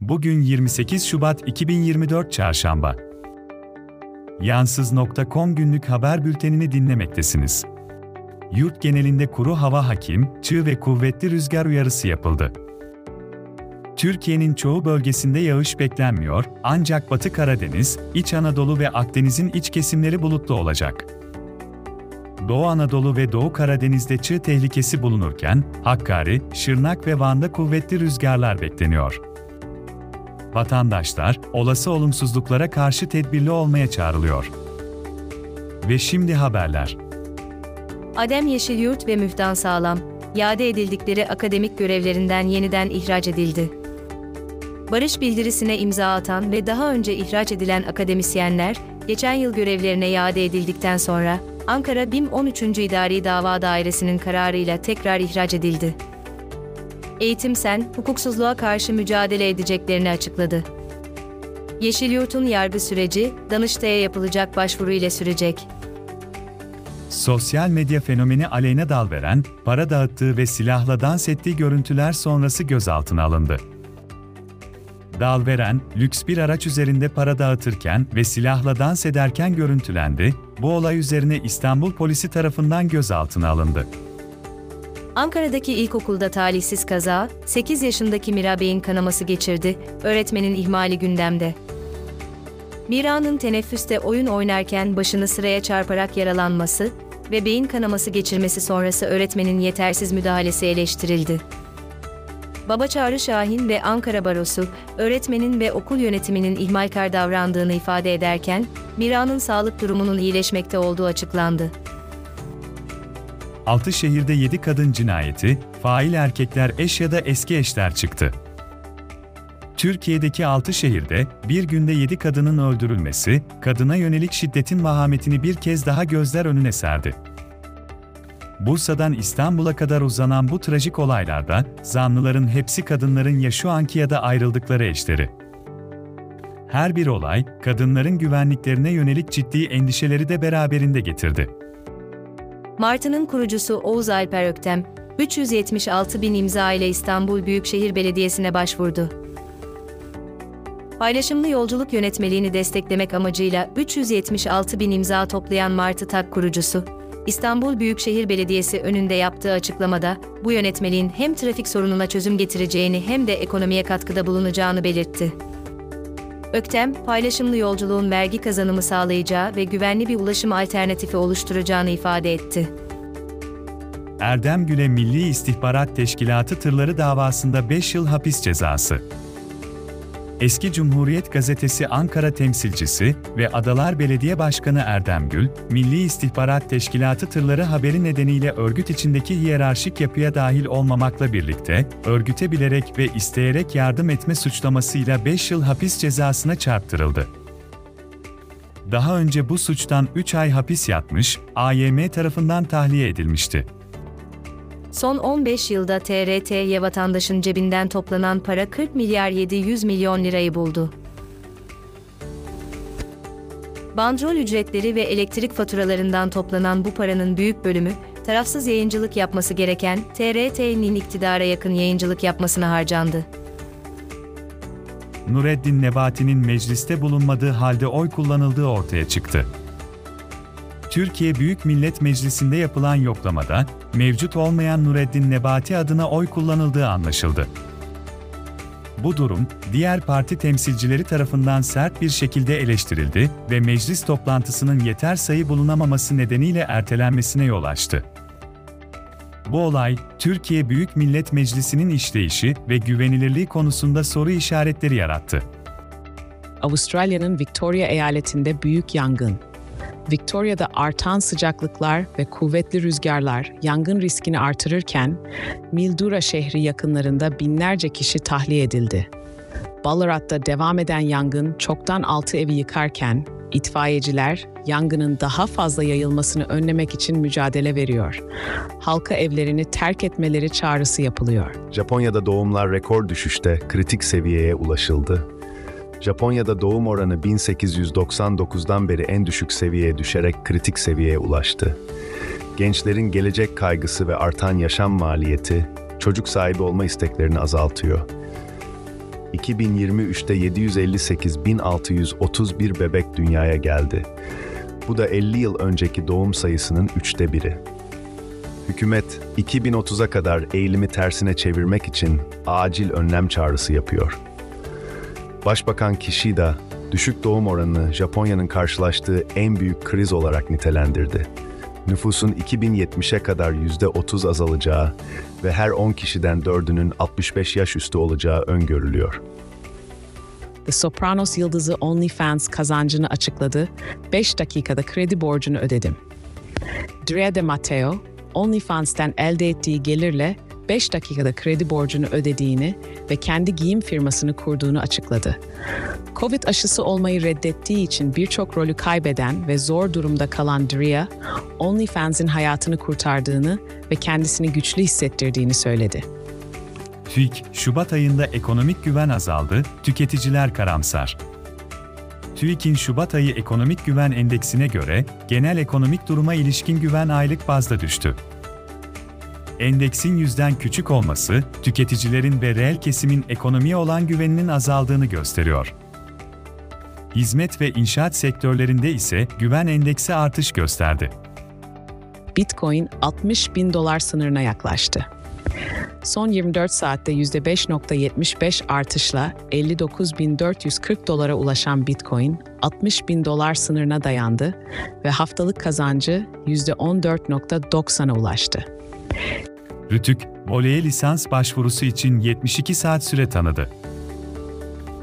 Bugün 28 Şubat 2024 Çarşamba. Yansız.com günlük haber bültenini dinlemektesiniz. Yurt genelinde kuru hava hakim, çığ ve kuvvetli rüzgar uyarısı yapıldı. Türkiye'nin çoğu bölgesinde yağış beklenmiyor, ancak Batı Karadeniz, İç Anadolu ve Akdeniz'in iç kesimleri bulutlu olacak. Doğu Anadolu ve Doğu Karadeniz'de çığ tehlikesi bulunurken, Hakkari, Şırnak ve Van'da kuvvetli rüzgarlar bekleniyor. Vatandaşlar, olası olumsuzluklara karşı tedbirli olmaya çağrılıyor. Ve şimdi haberler. Adem Yeşilyurt ve Müftan Sağlam, iade edildikleri akademik görevlerinden yeniden ihraç edildi. Barış bildirisine imza atan ve daha önce ihraç edilen akademisyenler, geçen yıl görevlerine iade edildikten sonra, Ankara BİM 13. İdari Dava Dairesi'nin kararıyla tekrar ihraç edildi. Eğitim Sen, hukuksuzluğa karşı mücadele edeceklerini açıkladı. Yeşilyurt'un yargı süreci, Danıştay'a yapılacak başvuru ile sürecek. Sosyal medya fenomeni Aleyna Dalveren, para dağıttığı ve silahla dans ettiği görüntüler sonrası gözaltına alındı. Dalveren, lüks bir araç üzerinde para dağıtırken ve silahla dans ederken görüntülendi, bu olay üzerine İstanbul polisi tarafından gözaltına alındı. Ankara'daki ilkokulda talihsiz kaza, 8 yaşındaki Mira Bey'in kanaması geçirdi, öğretmenin ihmali gündemde. Mira'nın teneffüste oyun oynarken başını sıraya çarparak yaralanması ve beyin kanaması geçirmesi sonrası öğretmenin yetersiz müdahalesi eleştirildi. Baba Çağrı Şahin ve Ankara Barosu, öğretmenin ve okul yönetiminin ihmalkar davrandığını ifade ederken, Mira'nın sağlık durumunun iyileşmekte olduğu açıklandı. Altışehir'de 7 kadın cinayeti, fail erkekler eş ya da eski eşler çıktı. Türkiye'deki 6 şehirde bir günde 7 kadının öldürülmesi, kadına yönelik şiddetin vahametini bir kez daha gözler önüne serdi. Bursa'dan İstanbul'a kadar uzanan bu trajik olaylarda zanlıların hepsi kadınların ya şu anki ya da ayrıldıkları eşleri. Her bir olay, kadınların güvenliklerine yönelik ciddi endişeleri de beraberinde getirdi. Martı'nın kurucusu Oğuz Alper Öktem, 376 bin imza ile İstanbul Büyükşehir Belediyesi'ne başvurdu. Paylaşımlı yolculuk yönetmeliğini desteklemek amacıyla 376 bin imza toplayan Martı Tak kurucusu, İstanbul Büyükşehir Belediyesi önünde yaptığı açıklamada, bu yönetmeliğin hem trafik sorununa çözüm getireceğini hem de ekonomiye katkıda bulunacağını belirtti. Öktem, paylaşımlı yolculuğun vergi kazanımı sağlayacağı ve güvenli bir ulaşım alternatifi oluşturacağını ifade etti. Erdem Gül'e Milli İstihbarat Teşkilatı tırları davasında 5 yıl hapis cezası. Eski Cumhuriyet Gazetesi Ankara temsilcisi ve Adalar Belediye Başkanı Erdem Gül, Milli İstihbarat Teşkilatı tırları haberi nedeniyle örgüt içindeki hiyerarşik yapıya dahil olmamakla birlikte, örgüte bilerek ve isteyerek yardım etme suçlamasıyla 5 yıl hapis cezasına çarptırıldı. Daha önce bu suçtan 3 ay hapis yatmış, AYM tarafından tahliye edilmişti. Son 15 yılda TRT'ye vatandaşın cebinden toplanan para 40 milyar 700 milyon lirayı buldu. Bandrol ücretleri ve elektrik faturalarından toplanan bu paranın büyük bölümü, tarafsız yayıncılık yapması gereken TRT'nin iktidara yakın yayıncılık yapmasına harcandı. Nureddin Nebati'nin mecliste bulunmadığı halde oy kullanıldığı ortaya çıktı. Türkiye Büyük Millet Meclisi'nde yapılan yoklamada, mevcut olmayan Nureddin Nebati adına oy kullanıldığı anlaşıldı. Bu durum, diğer parti temsilcileri tarafından sert bir şekilde eleştirildi ve meclis toplantısının yeter sayı bulunamaması nedeniyle ertelenmesine yol açtı. Bu olay, Türkiye Büyük Millet Meclisi'nin işleyişi ve güvenilirliği konusunda soru işaretleri yarattı. Avustralya'nın Victoria eyaletinde büyük yangın. Victoria'da artan sıcaklıklar ve kuvvetli rüzgarlar yangın riskini artırırken, Mildura şehri yakınlarında binlerce kişi tahliye edildi. Ballarat'ta devam eden yangın çoktan altı evi yıkarken, itfaiyeciler yangının daha fazla yayılmasını önlemek için mücadele veriyor. Halka evlerini terk etmeleri çağrısı yapılıyor. Japonya'da doğumlar rekor düşüşte kritik seviyeye ulaşıldı. Japonya'da doğum oranı 1899'dan beri en düşük seviyeye düşerek kritik seviyeye ulaştı. Gençlerin gelecek kaygısı ve artan yaşam maliyeti çocuk sahibi olma isteklerini azaltıyor. 2023'te 758.631 bebek dünyaya geldi. Bu da 50 yıl önceki doğum sayısının üçte biri. Hükümet 2030'a kadar eğilimi tersine çevirmek için acil önlem çağrısı yapıyor. Başbakan Kishida, düşük doğum oranını Japonya'nın karşılaştığı en büyük kriz olarak nitelendirdi. Nüfusun 2070'e kadar %30 azalacağı ve her 10 kişiden 4'ünün 65 yaş üstü olacağı öngörülüyor. The Sopranos yıldızı OnlyFans kazancını açıkladı, 5 dakikada kredi borcunu ödedim. Drea de Matteo, OnlyFans'ten elde ettiği gelirle 5 dakikada kredi borcunu ödediğini ve kendi giyim firmasını kurduğunu açıkladı. Covid aşısı olmayı reddettiği için birçok rolü kaybeden ve zor durumda kalan Drea, OnlyFans'in hayatını kurtardığını ve kendisini güçlü hissettirdiğini söyledi. TÜİK, Şubat ayında ekonomik güven azaldı, tüketiciler karamsar. TÜİK'in Şubat ayı ekonomik güven endeksine göre genel ekonomik duruma ilişkin güven aylık bazda düştü. Endeksin yüzden küçük olması, tüketicilerin ve reel kesimin ekonomiye olan güveninin azaldığını gösteriyor. Hizmet ve inşaat sektörlerinde ise güven endeksi artış gösterdi. Bitcoin 60 bin dolar sınırına yaklaştı. Son 24 saatte %5.75 artışla 59.440 dolara ulaşan Bitcoin, 60 bin dolar sınırına dayandı ve haftalık kazancı %14.90'a ulaştı. Rütük, voleye lisans başvurusu için 72 saat süre tanıdı.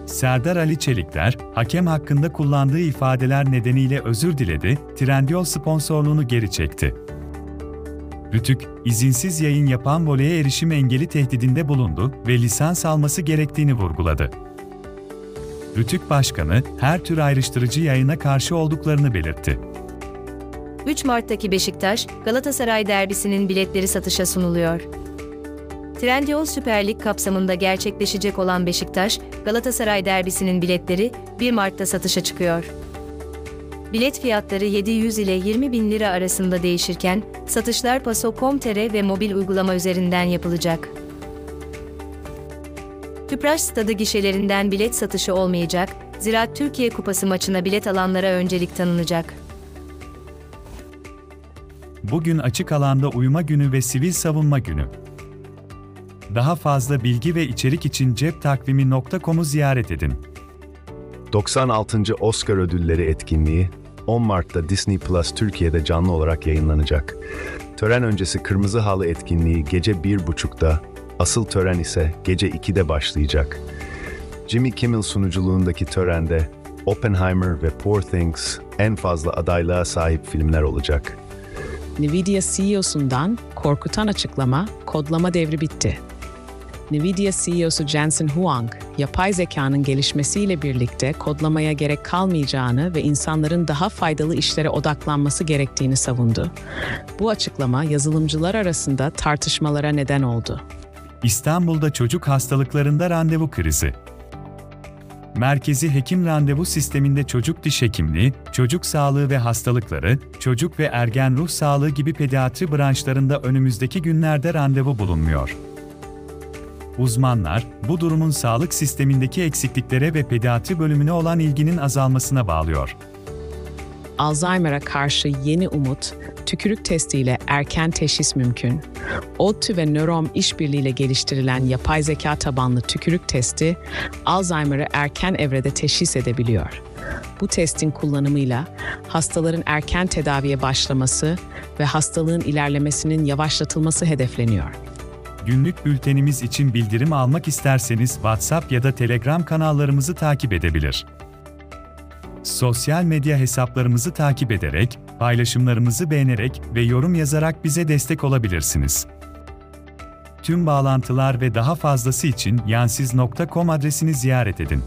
Serdar Ali Çelikler, hakem hakkında kullandığı ifadeler nedeniyle özür diledi, Trendyol sponsorluğunu geri çekti. Rütük, izinsiz yayın yapan voleye erişim engeli tehdidinde bulundu ve lisans alması gerektiğini vurguladı. Rütük Başkanı, her tür ayrıştırıcı yayına karşı olduklarını belirtti. 3 Mart'taki Beşiktaş, Galatasaray derbisinin biletleri satışa sunuluyor. Trendyol Süper Lig kapsamında gerçekleşecek olan Beşiktaş, Galatasaray derbisinin biletleri 1 Mart'ta satışa çıkıyor. Bilet fiyatları 700 ile 20 bin lira arasında değişirken, satışlar Paso.com.tr ve mobil uygulama üzerinden yapılacak. Tüpraş stadı gişelerinden bilet satışı olmayacak, Ziraat Türkiye Kupası maçına bilet alanlara öncelik tanınacak. Bugün açık alanda uyuma günü ve sivil savunma günü. Daha fazla bilgi ve içerik için ceptakvimi.com'u ziyaret edin. 96. Oscar Ödülleri etkinliği 10 Mart'ta Disney Plus Türkiye'de canlı olarak yayınlanacak. Tören öncesi Kırmızı Halı etkinliği gece 1.30'da, asıl tören ise gece 2'de başlayacak. Jimmy Kimmel sunuculuğundaki törende Oppenheimer ve Poor Things en fazla adaylığa sahip filmler olacak. Nvidia CEO'sundan korkutan açıklama, kodlama devri bitti. Nvidia CEO'su Jensen Huang, yapay zekanın gelişmesiyle birlikte kodlamaya gerek kalmayacağını ve insanların daha faydalı işlere odaklanması gerektiğini savundu. Bu açıklama yazılımcılar arasında tartışmalara neden oldu. İstanbul'da çocuk hastalıklarında randevu krizi. Merkezi Hekim Randevu Sisteminde çocuk diş hekimliği, çocuk sağlığı ve hastalıkları, çocuk ve ergen ruh sağlığı gibi pediatri branşlarında önümüzdeki günlerde randevu bulunmuyor. Uzmanlar, bu durumun sağlık sistemindeki eksikliklere ve pediatri bölümüne olan ilginin azalmasına bağlıyor. Alzheimer'a karşı yeni umut, tükürük testiyle erken teşhis mümkün. ODTÜ ve Nörom işbirliğiyle geliştirilen yapay zeka tabanlı tükürük testi, Alzheimer'ı erken evrede teşhis edebiliyor. Bu testin kullanımıyla hastaların erken tedaviye başlaması ve hastalığın ilerlemesinin yavaşlatılması hedefleniyor. Günlük bültenimiz için bildirim almak isterseniz WhatsApp ya da Telegram kanallarımızı takip edebilir. Sosyal medya hesaplarımızı takip ederek, paylaşımlarımızı beğenerek ve yorum yazarak bize destek olabilirsiniz. Tüm bağlantılar ve daha fazlası için yansiz.com adresini ziyaret edin.